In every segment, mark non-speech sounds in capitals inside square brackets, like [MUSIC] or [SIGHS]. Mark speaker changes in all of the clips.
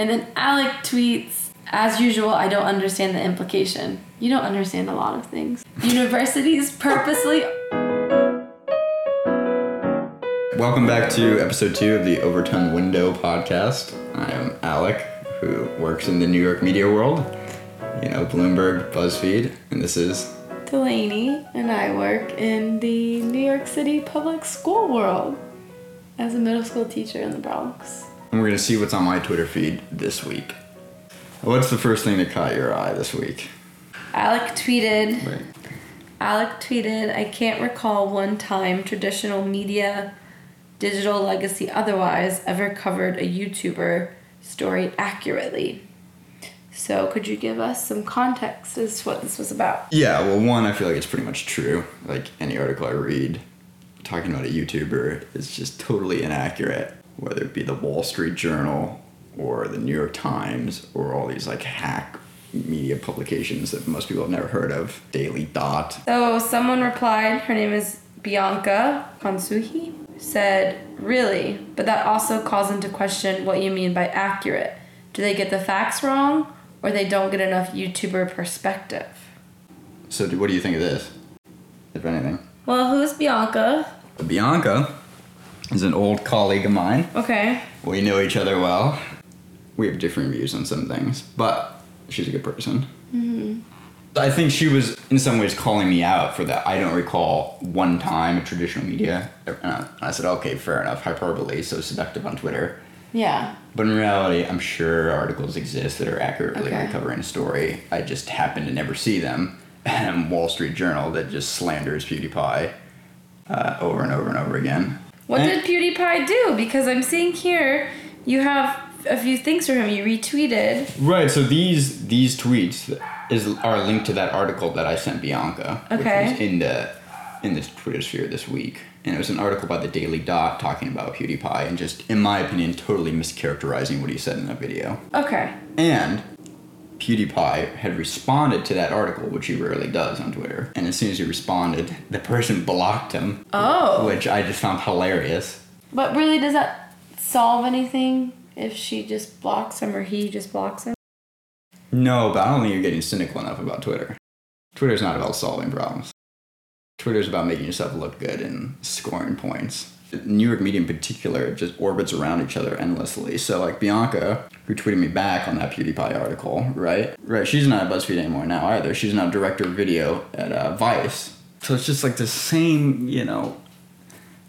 Speaker 1: And then Alec tweets, as usual, I don't understand the implication. You don't understand a lot of things. Universities [LAUGHS] purposely.
Speaker 2: Welcome back to episode two of the Overton Window podcast. I am Alec, who works in the New York media world, you know, Bloomberg, BuzzFeed, and this is
Speaker 1: Delaney and I work in the New York City public school world as a middle school teacher in the Bronx.
Speaker 2: And we're gonna see what's on my Twitter feed this week. What's the first thing that caught your eye this week?
Speaker 1: Alec tweeted.
Speaker 2: Right.
Speaker 1: Alec tweeted, I can't recall one time traditional media, digital legacy otherwise, ever covered a YouTuber story accurately. So, could you give us some context as to what this was about?
Speaker 2: Yeah, well, one, I feel like it's pretty much true. Like any article I read talking about a YouTuber is just totally inaccurate, whether it be the Wall Street Journal or the New York Times or all these like hack media publications that most people have never heard of. Daily Dot.
Speaker 1: So, someone replied, her name is Bianca Konsuhi, said, Really? But that also calls into question what you mean by accurate. Do they get the facts wrong or they don't get enough YouTuber perspective?
Speaker 2: So, what do you think of this, if anything?
Speaker 1: Well, who's Bianca?
Speaker 2: Bianca is an old colleague of mine.
Speaker 1: Okay.
Speaker 2: We know each other well. We have different views on some things, but she's a good person. Mm-hmm. I think she was, in some ways, calling me out for that. I don't recall one time a traditional media. And I said, okay, fair enough. Hyperbole, so seductive on Twitter.
Speaker 1: Yeah.
Speaker 2: But in reality, I'm sure articles exist that are accurately
Speaker 1: Okay.
Speaker 2: covering a story. I just happen to never see them. And [LAUGHS] Wall Street Journal that just slanders PewDiePie uh, over and over and over again.
Speaker 1: What
Speaker 2: And-
Speaker 1: did PewDiePie do? Because I'm seeing here you have a few things for him. You retweeted.
Speaker 2: Right. So these these tweets is are linked to that article that I sent Bianca,
Speaker 1: Okay.
Speaker 2: which was in the in the Twitter sphere this week, and it was an article by the Daily Dot talking about PewDiePie and just, in my opinion, totally mischaracterizing what he said in that video.
Speaker 1: Okay.
Speaker 2: And PewDiePie had responded to that article, which he rarely does on Twitter. And as soon as he responded, the person blocked him,
Speaker 1: Oh.
Speaker 2: which I just found hilarious.
Speaker 1: But really, does that solve anything if she just blocks him or he just blocks him?
Speaker 2: No, but I don't think you're getting cynical enough about Twitter. Twitter's not about solving problems. Twitter's about making yourself look good and scoring points. New York media in particular just orbits around each other endlessly. So like Bianca, who tweeted me back on that PewDiePie article, right? Right, she's not at BuzzFeed anymore now either. She's now director of video at uh, Vice. So it's just like the same, you know,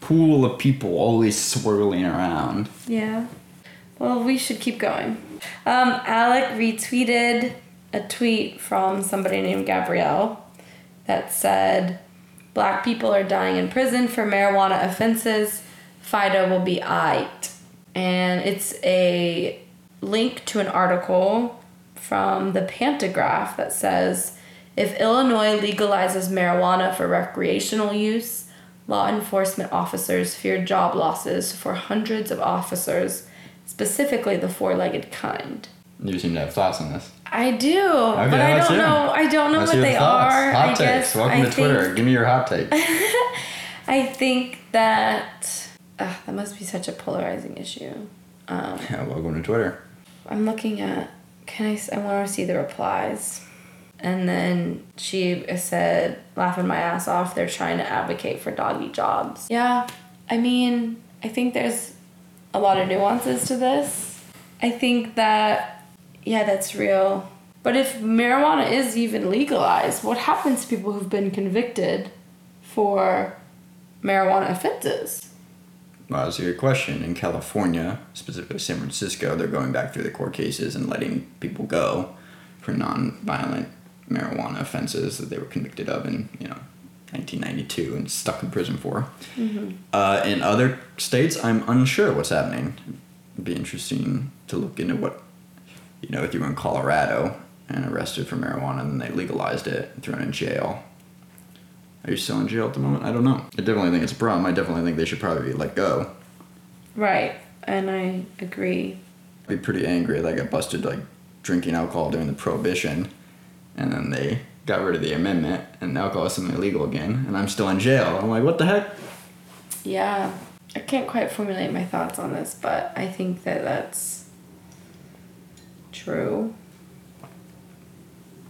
Speaker 2: pool of people always swirling around.
Speaker 1: Yeah. Well, we should keep going. Um, Alec retweeted a tweet from somebody named Gabrielle that said, Black people are dying in prison for marijuana offenses. Fido will be aight. And it's a link to an article from the Pantagraph that says if Illinois legalizes marijuana for recreational use, law enforcement officers fear job losses for hundreds of officers, specifically the four legged kind.
Speaker 2: You seem to have thoughts on this.
Speaker 1: I do, but I don't know. I don't know
Speaker 2: Let's
Speaker 1: what they
Speaker 2: thoughts.
Speaker 1: are.
Speaker 2: Hot
Speaker 1: I
Speaker 2: takes.
Speaker 1: guess
Speaker 2: Welcome
Speaker 1: I
Speaker 2: to Twitter.
Speaker 1: Think,
Speaker 2: Give me your hot take. [LAUGHS]
Speaker 1: I think that ugh, that must be such a polarizing issue. Um,
Speaker 2: yeah, welcome to Twitter.
Speaker 1: I'm looking at. Can I? I want to see the replies. And then she said, laughing my ass off, they're trying to advocate for doggy jobs. Yeah, I mean, I think there's a lot of nuances to this. I think that, yeah, that's real. But if marijuana is even legalized, what happens to people who've been convicted for marijuana offenses?
Speaker 2: Well, that's a good question. In California, specifically San Francisco, they're going back through the court cases and letting people go for non-violent marijuana offenses that they were convicted of in, you know, 1992 and stuck in prison for. Uh, in other states, I'm unsure what's happening. It'd be interesting to look into what, you know, if you were in Colorado and arrested for marijuana and then they legalized it and thrown in jail. Are you still in jail at the moment? I don't know. I definitely think it's a problem. I definitely think they should probably be let go.
Speaker 1: Right, and I agree.
Speaker 2: I'd be pretty angry that I got busted like drinking alcohol during the prohibition, and then they got rid of the amendment and alcohol is suddenly illegal again, and I'm still in jail. I'm like, what the heck?
Speaker 1: Yeah, I can't quite formulate my thoughts on this, but I think that that's true.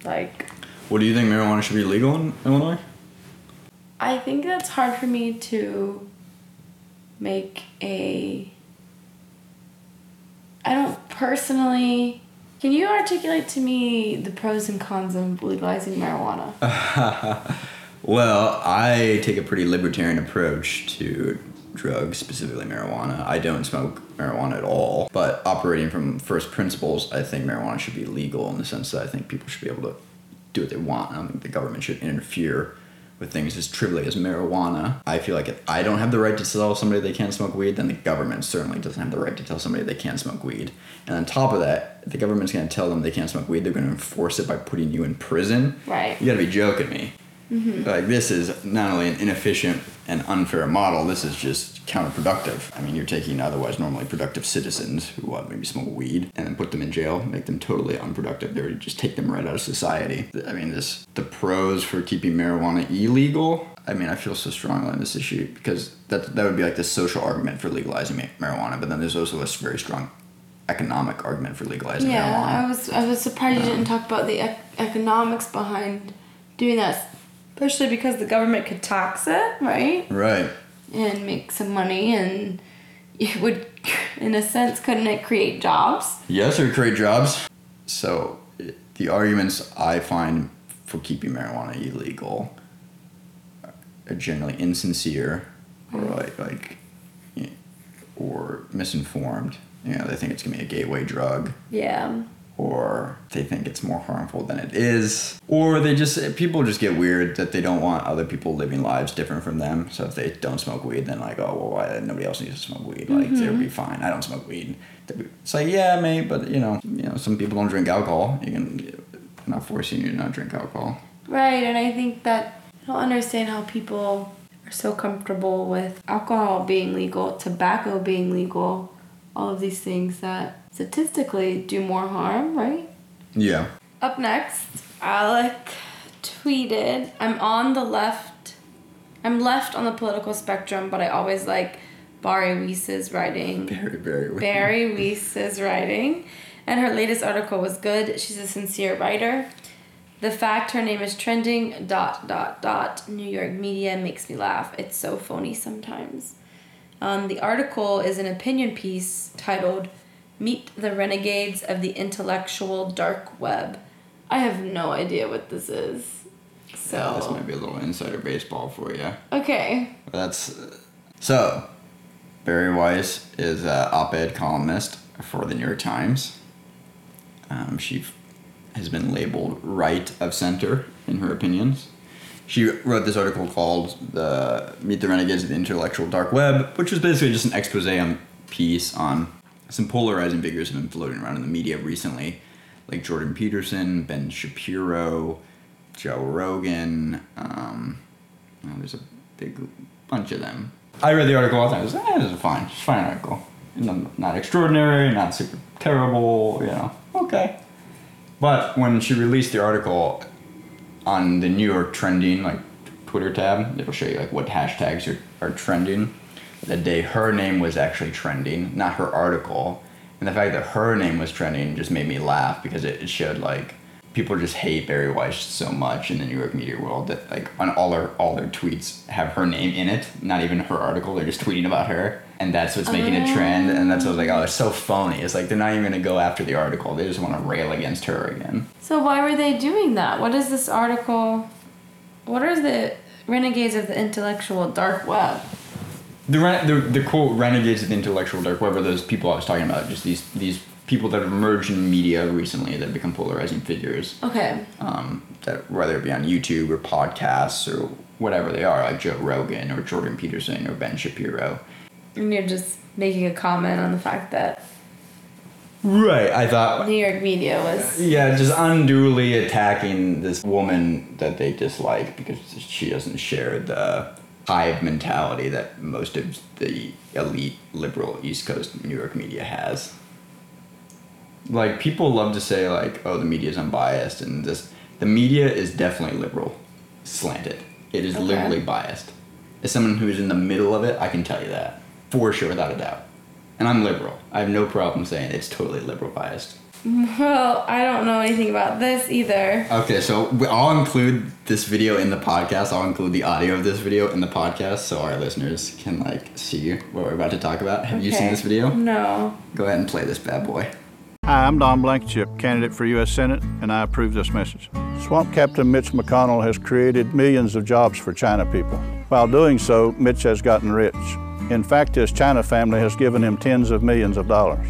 Speaker 1: Like,
Speaker 2: What do you think marijuana should be legal in Illinois?
Speaker 1: I think that's hard for me to make a. I don't personally. Can you articulate to me the pros and cons of legalizing marijuana? [LAUGHS]
Speaker 2: Well, I take a pretty libertarian approach to drugs, specifically marijuana. I don't smoke marijuana at all, but operating from first principles, I think marijuana should be legal in the sense that I think people should be able to do what they want. I don't think the government should interfere with things as trivially as marijuana. I feel like if I don't have the right to tell somebody they can't smoke weed, then the government certainly doesn't have the right to tell somebody they can't smoke weed. And on top of that, if the government's going to tell them they can't smoke weed, they're going to enforce it by putting you in prison.
Speaker 1: Right.
Speaker 2: You got to be joking me. Like this is not only an inefficient and unfair model. This is just counterproductive. I mean, you're taking otherwise normally productive citizens who uh, maybe smoke weed and then put them in jail, make them totally unproductive. They would just take them right out of society. I mean, this the pros for keeping marijuana illegal. I mean, I feel so strongly on this issue because that that would be like the social argument for legalizing marijuana. But then there's also a very strong economic argument for legalizing
Speaker 1: Yeah,
Speaker 2: marijuana.
Speaker 1: I was I was surprised you didn't talk about the ec- economics behind doing that, especially because the government could tax it, right,
Speaker 2: Right.
Speaker 1: and make some money, and it would, in a sense, couldn't it create jobs?
Speaker 2: Yes, or create jobs. So the arguments I find for keeping marijuana illegal are generally insincere or mm-hmm. like like you know, or misinformed. You know, they think it's gonna be a gateway drug,
Speaker 1: Yeah.
Speaker 2: Or they think it's more harmful than it is, or they just people just get weird that they don't want other people living lives different from them. So if they don't smoke weed, then like, oh well, why nobody else needs to smoke weed? Like they'll mm-hmm. be fine. I don't smoke weed. It's like yeah, mate, but you know, you know, some people don't drink alcohol. You can I'm not forcing you to not drink alcohol.
Speaker 1: Right, and I think that I don't understand how people are so comfortable with alcohol being legal, tobacco being legal, all of these things that statistically do more harm, right?
Speaker 2: Yeah.
Speaker 1: Up next, Alec tweeted, I'm on the left. I'm left on the political spectrum, but I always like Bari Weiss's writing.
Speaker 2: Very very. weird.
Speaker 1: Bari Weiss's writing, and her latest article was good. She's a sincere writer. The fact her name is trending, dot, dot, dot, New York media makes me laugh. It's so phony sometimes. Um, the article is an opinion piece titled Meet the Renegades of the Intellectual Dark Web. I have no idea what this is.
Speaker 2: So this might be a little insider baseball for you.
Speaker 1: okay.
Speaker 2: That's so. Bari Weiss is an op-ed columnist for the New York Times. Um, she f- has been labeled right of center in her opinions. She wrote this article called "The Meet the Renegades of the Intellectual Dark Web," which was basically just an expose on piece on some polarizing figures have been floating around in the media recently, like Jordan Peterson, Ben Shapiro, Joe Rogan. Um, there's a big bunch of them. I read the article. I thought it was, eh, this is fine. It's a fine article. Not extraordinary, not super terrible. You know, okay. But when she released the article on the New York trending like Twitter tab, it'll show you like what hashtags are, are trending. That day, her name was actually trending, not her article. And the fact that her name was trending just made me laugh because it, it showed like people just hate Bari Weiss so much in the New York media world that like on all their all their tweets have her name in it, not even her article. They're just tweeting about her, and that's what's making it trend. And that's what's like, oh, it's so phony. It's like they're not even gonna go after the article. They just want to rail against her again.
Speaker 1: So why were they doing that? What is this article? What are the renegades of the intellectual dark web?
Speaker 2: The, the the quote renegades of the intellectual dark web are those people I was talking about. Just these these people that have emerged in media recently that have become polarizing figures.
Speaker 1: Okay.
Speaker 2: um, that whether it be on YouTube or podcasts or whatever they are, like Joe Rogan or Jordan Peterson or Ben Shapiro.
Speaker 1: And you're just making a comment on the fact that
Speaker 2: Right. I thought.
Speaker 1: New York media was.
Speaker 2: Yeah, just unduly attacking this woman that they dislike because she doesn't share the hive mentality that most of the elite liberal East Coast New York media has. Like people love to say like, "Oh, the media is unbiased," and this the media is definitely liberal, slanted. It is
Speaker 1: Okay.
Speaker 2: liberally biased. As someone who is in the middle of it, I can tell you that for sure, without a doubt. And I'm liberal. I have no problem saying it's totally liberal biased.
Speaker 1: Well, I don't know anything about this either.
Speaker 2: Okay, so I'll include this video in the podcast. I'll include the audio of this video in the podcast so our listeners can like see what we're about to talk about. Have you seen this video?
Speaker 1: No.
Speaker 2: Go ahead and play this bad boy.
Speaker 3: Hi, I'm Don Blankenship, candidate for U.S. Senate, and I approve this message. Swamp Captain Mitch McConnell has created millions of jobs for China people. While doing so, Mitch has gotten rich. In fact, his China family has given him tens of millions of dollars.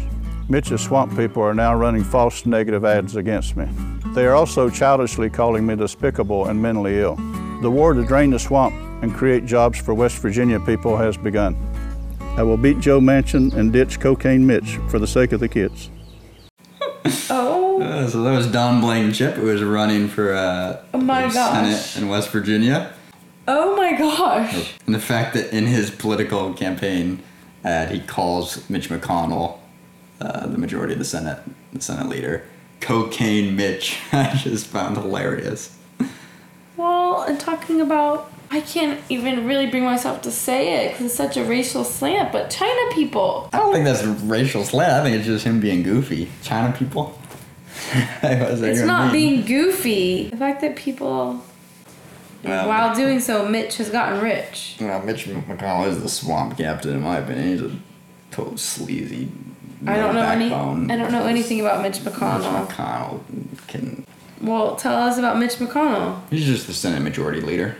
Speaker 3: Mitch's swamp people are now running false negative ads against me. They are also childishly calling me despicable and mentally ill. The war to drain the swamp and create jobs for West Virginia people has begun. I will beat Joe Manchin and ditch Cocaine Mitch for the sake of the kids. [LAUGHS]
Speaker 1: Oh.
Speaker 2: Uh, so that was Don Blankenship, who was running for uh,
Speaker 1: Oh my
Speaker 2: the
Speaker 1: gosh.
Speaker 2: Senate in West Virginia.
Speaker 1: Gosh.
Speaker 2: And the fact that in his political campaign ad, he calls Mitch McConnell, uh, the majority of the Senate, the Senate leader, Cocaine Mitch, [LAUGHS] I just found hilarious.
Speaker 1: Well, and talking about, I can't even really bring myself to say it because it's such a racial slant, but China people.
Speaker 2: I don't think that's a racial slant. I think it's just him being goofy. China people. What does that
Speaker 1: It's not
Speaker 2: mean?
Speaker 1: being goofy. The fact that people,
Speaker 2: Well,
Speaker 1: while doing so, Mitch has gotten rich.
Speaker 2: Well, Mitch McConnell is the swamp captain, in my opinion. He's a total sleazy.
Speaker 1: I don't know any. I don't know anything about Mitch
Speaker 2: Mitch
Speaker 1: McConnell.
Speaker 2: McConnell can.
Speaker 1: Well, tell us about Mitch McConnell.
Speaker 2: He's just the Senate Majority Leader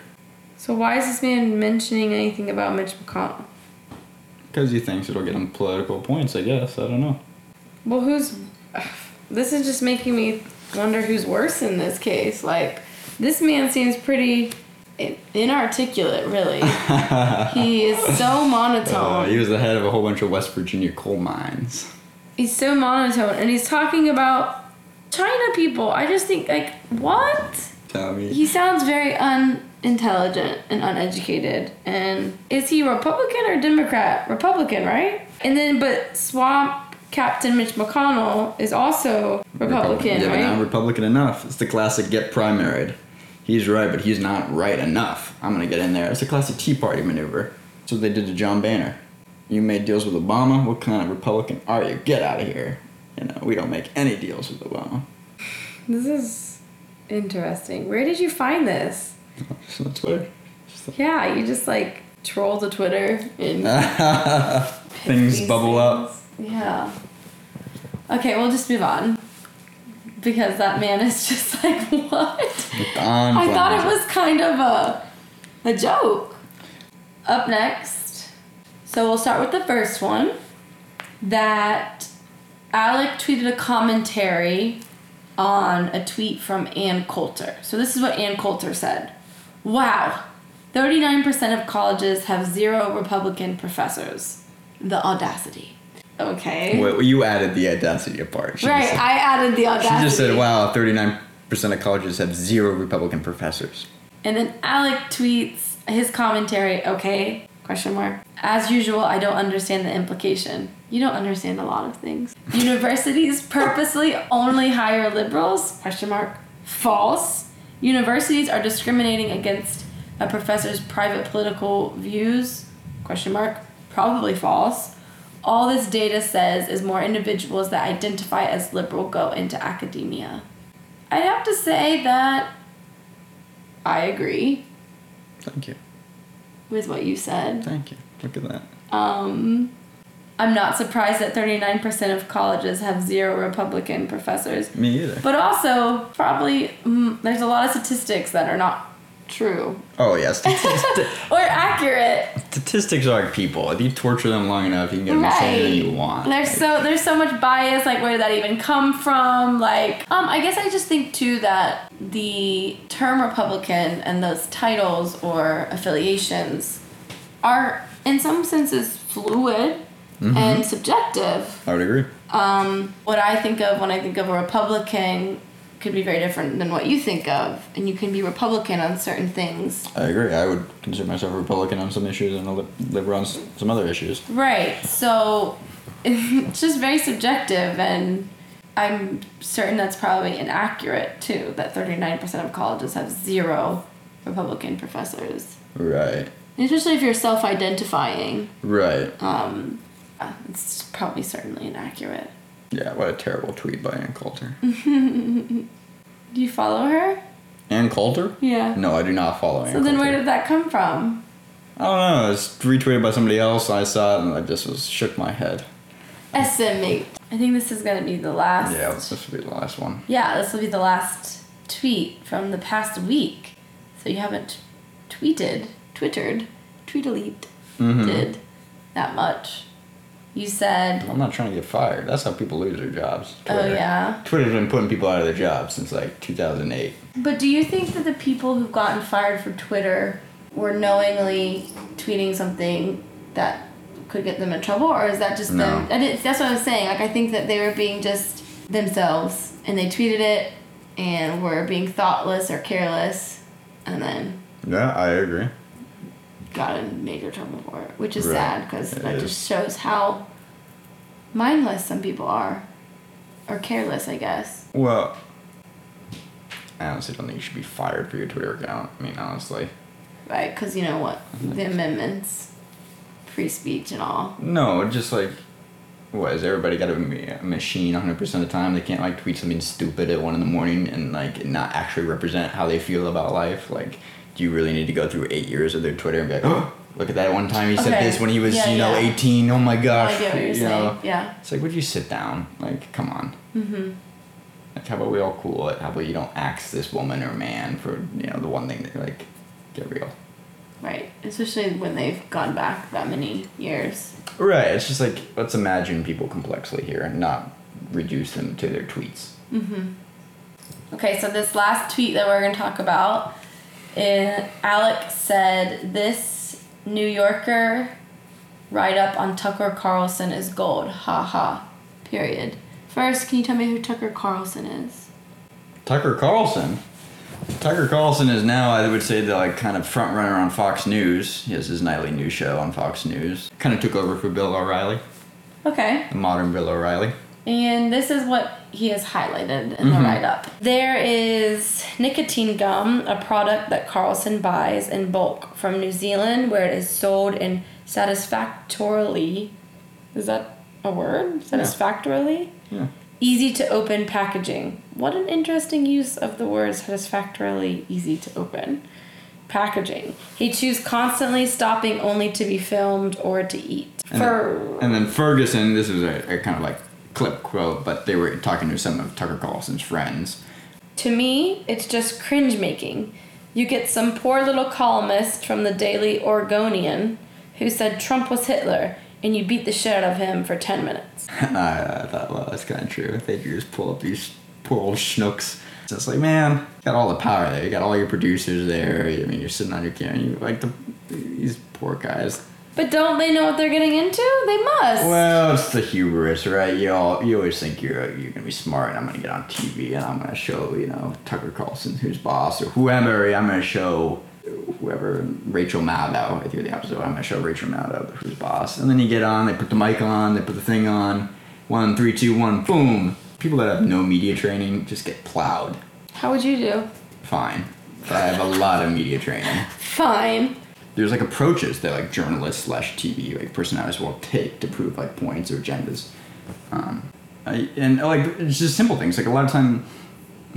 Speaker 1: So why is this man mentioning anything about Mitch McConnell?
Speaker 2: because he thinks it'll get him political points. I guess I don't know.
Speaker 1: Well, who's? [SIGHS] This is just making me wonder who's worse in this case. Like, this man seems pretty inarticulate. Really, [LAUGHS] he is so
Speaker 2: Uh,
Speaker 1: monotone.
Speaker 2: he was the head of a whole bunch of West Virginia coal mines.
Speaker 1: he's so monotone, and he's talking about China people. I just think like what?
Speaker 2: Tell me.
Speaker 1: He sounds very unintelligent and uneducated. And is he Republican or Democrat? Republican, right? And then, but Swamp Captain Mitch McConnell is also Republican,
Speaker 2: Yeah, but not
Speaker 1: right?
Speaker 2: Republican enough. It's the classic get primaried. He's right, but he's not right enough. I'm gonna get in there. It's a classic Tea Party maneuver. That's what they did to John Boehner. You made deals with Obama. What kind of Republican are you? Get out of here. You know, we don't make any deals with Obama.
Speaker 1: This is interesting. Where did you find this?
Speaker 2: That's Twitter.
Speaker 1: Yeah, you just like troll the Twitter and [LAUGHS]
Speaker 2: Things bubble up.
Speaker 1: Yeah. Okay, we'll just move on. Because that man is just like, what? I thought it was kind of a, a joke. Up next, so we'll start with the first one. That Alec tweeted a commentary on a tweet from Ann Coulter. So this is what Ann Coulter said. Wow, 39% of colleges have zero Republican professors. The audacity. Okay.
Speaker 2: Wait, you added the audacity part. She
Speaker 1: right,
Speaker 2: said,
Speaker 1: I added the audacity.
Speaker 2: she just said, "Wow, 39 percent of colleges have zero Republican professors."
Speaker 1: And then Alec tweets his commentary, okay, question mark. As usual, I don't understand the implication. You don't understand a lot of things. Universities [LAUGHS] purposely only hire liberals? Question mark. False. Universities are discriminating against a professor's private political views? Question mark. Probably false. All this data says is more individuals that identify as liberal go into academia. I'd have to say that I agree
Speaker 2: Thank you.
Speaker 1: with what you said.
Speaker 2: Thank you. Look at that.
Speaker 1: Um, I'm not surprised that 39% of colleges have zero Republican professors.
Speaker 2: Me either.
Speaker 1: But also, probably, mm, there's a lot of statistics that are not true
Speaker 2: Oh yeah, statistics, [LAUGHS]
Speaker 1: or accurate.
Speaker 2: statistics are like people. If you torture them long enough, you can get them to say anything you want.
Speaker 1: There's so there's so much bias. Like, where did that even come from? Like, um, I guess I just think too that the term Republican and those titles or affiliations are, in some senses, fluid and subjective.
Speaker 2: I would agree.
Speaker 1: Um, what I think of when I think of a Republican could be very different than what you think of, and you can be Republican on certain things.
Speaker 2: I agree. I would consider myself a Republican on some issues and a liberal on some other issues.
Speaker 1: Right. So [LAUGHS] it's just very subjective, and I'm certain that's probably inaccurate too. That 39% of colleges have zero Republican professors,
Speaker 2: Right.
Speaker 1: especially if you're self-identifying.
Speaker 2: Right.
Speaker 1: Um, uh, it's probably certainly inaccurate.
Speaker 2: Yeah, what a terrible tweet by Ann Coulter. [LAUGHS]
Speaker 1: Do you follow her?
Speaker 2: Ann Coulter?
Speaker 1: Yeah.
Speaker 2: No, I do not follow Ann
Speaker 1: So then where did that come from?
Speaker 2: I don't know. It's retweeted by somebody else. I saw it and I just was shook my head.
Speaker 1: Estimate. I think this is gonna be the last.
Speaker 2: Yeah, this will be the last one.
Speaker 1: Yeah, this will be the last tweet from the past week. So you haven't tweeted, twittered, tweetelete,
Speaker 2: Mhm.
Speaker 1: did that much. You said,
Speaker 2: I'm not trying to get fired. That's how people lose their jobs.
Speaker 1: oh yeah.
Speaker 2: Twitter's been putting people out of their jobs since like 2008.
Speaker 1: But do you think that the people who've gotten fired for Twitter were knowingly tweeting something that could get them in trouble, or is that just
Speaker 2: No.
Speaker 1: them? And it's, that's what I was saying. Like I think that they were being just themselves, and they tweeted it, and were being thoughtless or careless, and then
Speaker 2: Yeah, I agree.
Speaker 1: Got in major trouble for it, which is
Speaker 2: Right.
Speaker 1: sad because that
Speaker 2: is.
Speaker 1: just shows how mindless some people are, or careless, I guess.
Speaker 2: Well, I honestly don't think you should be fired for your Twitter account. I mean, honestly.
Speaker 1: Right? Because you know what, mm-hmm. the amendments, free speech, and all.
Speaker 2: No, just like, what is everybody got a, a machine 100% of the time? They can't like tweet something stupid at 1 in the morning and like not actually represent how they feel about life? Like, do you really need to go through eight years of their Twitter and be like, oh, look at that one time he said this when he was,
Speaker 1: Yeah,
Speaker 2: you know,
Speaker 1: yeah.
Speaker 2: 18. Oh my
Speaker 1: I
Speaker 2: gosh.
Speaker 1: get what you're
Speaker 2: you
Speaker 1: saying.
Speaker 2: know?
Speaker 1: Yeah.
Speaker 2: It's like, would you sit down? Like, come on.
Speaker 1: Mm-hmm.
Speaker 2: Like, how about we all cool it? How about you don't axe this woman or man for, you know, the one thing that, like, get real.
Speaker 1: Right. Especially when they've gone back that many years.
Speaker 2: Right. It's just like, let's imagine people complexly here and not reduce them to their tweets.
Speaker 1: Mm-hmm. Okay, so this last tweet that we're going to talk about, uh, Alec said, This New Yorker write up on Tucker Carlson is gold. Ha ha. Period. First, can you tell me who Tucker Carlson is?
Speaker 2: Tucker Carlson. Tucker Carlson is now, I would say, the like kind of front runner on Fox News. He has his nightly news show on Fox News. Kind of took over for Bill O'Reilly,
Speaker 1: Okay.
Speaker 2: the modern Bill O'Reilly.
Speaker 1: And this is what he has highlighted in the
Speaker 2: Mhm.
Speaker 1: write up. There is nicotine gum, a product that Carlson buys in bulk from New Zealand, where it is sold in satisfactorily. Is that a word? Satisfactorily?
Speaker 2: Yeah.
Speaker 1: Easy to open packaging. What an interesting use of the word satisfactorily easy to open. Packaging. He chews constantly, stopping only to be filmed or to eat.
Speaker 2: And
Speaker 1: For
Speaker 2: And then Ferguson, this was a, a kind of like clip quote, but they were talking to some of Tucker Carlson's friends.
Speaker 1: To me, it's just cringe making. You get some poor little columnist from the Daily Oregonian who said Trump was Hitler, and you beat the shit out of him for 10 minutes.
Speaker 2: I, [LAUGHS] I thought, well, that's kind of true. They just pull up these poor old schnooks. So it's like, man, you got all the power there. You got all your producers there. I mean, you're sitting on your camera. You like the these poor guys.
Speaker 1: But don't they know what they're getting into? They must.
Speaker 2: Well, it's the hubris, right? You all, you always think you're you're gonna be smart, and I'm gonna get on TV, and I'm gonna show you know Tucker Carlson who's boss or whoever. I'm gonna show whoever Rachel Maddow. I think the episode. I'm gonna show Rachel Maddow who's boss, and then you get on. They put the mic on. They put the thing on. One, three, two, one, boom. People that have no media training just get plowed.
Speaker 1: How would you do?
Speaker 2: Fine. I have a lot of media training.
Speaker 1: Fine.
Speaker 2: There's like approaches that like journalists slash TV like personalities will take to prove like points or agendas. Um, I, and like it's just simple things. Like a lot of time,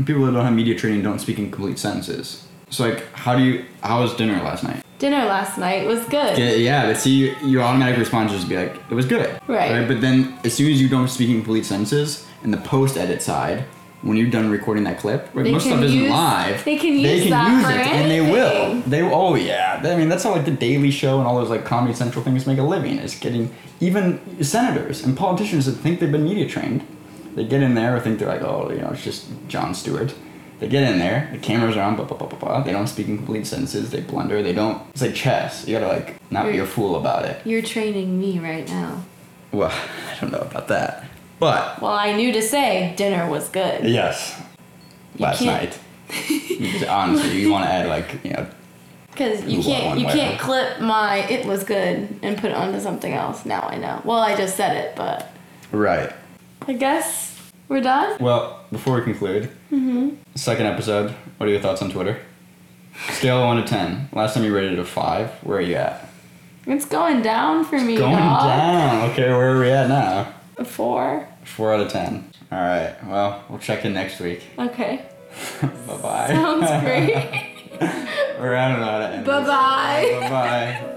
Speaker 2: people that don't have media training don't speak in complete sentences. So like, how do you? How was dinner last night?
Speaker 1: Dinner last night was good.
Speaker 2: Yeah, yeah but see, you, your automatic response is just be like, it was good.
Speaker 1: Right.
Speaker 2: But then as soon as you don't speak in complete sentences, in the post edit side, when you're done recording that clip, right, most stuff isn't live.
Speaker 1: they can use,
Speaker 2: They
Speaker 1: use
Speaker 2: can
Speaker 1: that
Speaker 2: use it, and they will. They oh yeah. I mean that's how like the Daily Show and all those like Comedy Central things make a living. Is getting even senators and politicians that think they've been media trained. They get in there or think they're like oh you know it's just Jon Stewart. They get in there, the cameras are on, blah, blah, blah, blah, blah. They don't speak in complete sentences, they blunder, they don't. It's like chess. You gotta, like, not be a fool about it.
Speaker 1: You're training me right now.
Speaker 2: Well, [LAUGHS] I don't know about that. But,
Speaker 1: Well, I knew to say dinner was good.
Speaker 2: yes,
Speaker 1: You
Speaker 2: last
Speaker 1: can't-
Speaker 2: night. [LAUGHS] Honestly, you wanna add, like, you know,
Speaker 1: Because you can't you
Speaker 2: way.
Speaker 1: can't clip my it was good and put it onto something else. Now I know. Well, I just said it, but
Speaker 2: right.
Speaker 1: I guess we're done.
Speaker 2: Well, before we conclude, Mhm. second episode, what are your thoughts on Twitter? Scale of 1 to 10. Last time you rated it a 5. Where are you at?
Speaker 1: It's going down for me.
Speaker 2: Going
Speaker 1: dog.
Speaker 2: down. Okay, where are we at now?
Speaker 1: A four.
Speaker 2: Four out of ten. All right. Well, we'll check in next week.
Speaker 1: Okay. [LAUGHS]
Speaker 2: bye bye.
Speaker 1: Sounds great. [LAUGHS]
Speaker 2: We're out of out of end.
Speaker 1: Bye bye.
Speaker 2: Bye bye. [LAUGHS]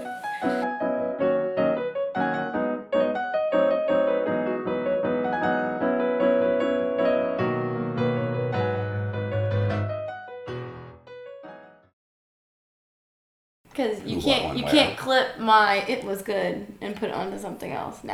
Speaker 1: Because you
Speaker 2: Ooh,
Speaker 1: can't you
Speaker 2: where?
Speaker 1: can't clip my it was good and put it onto something else. Now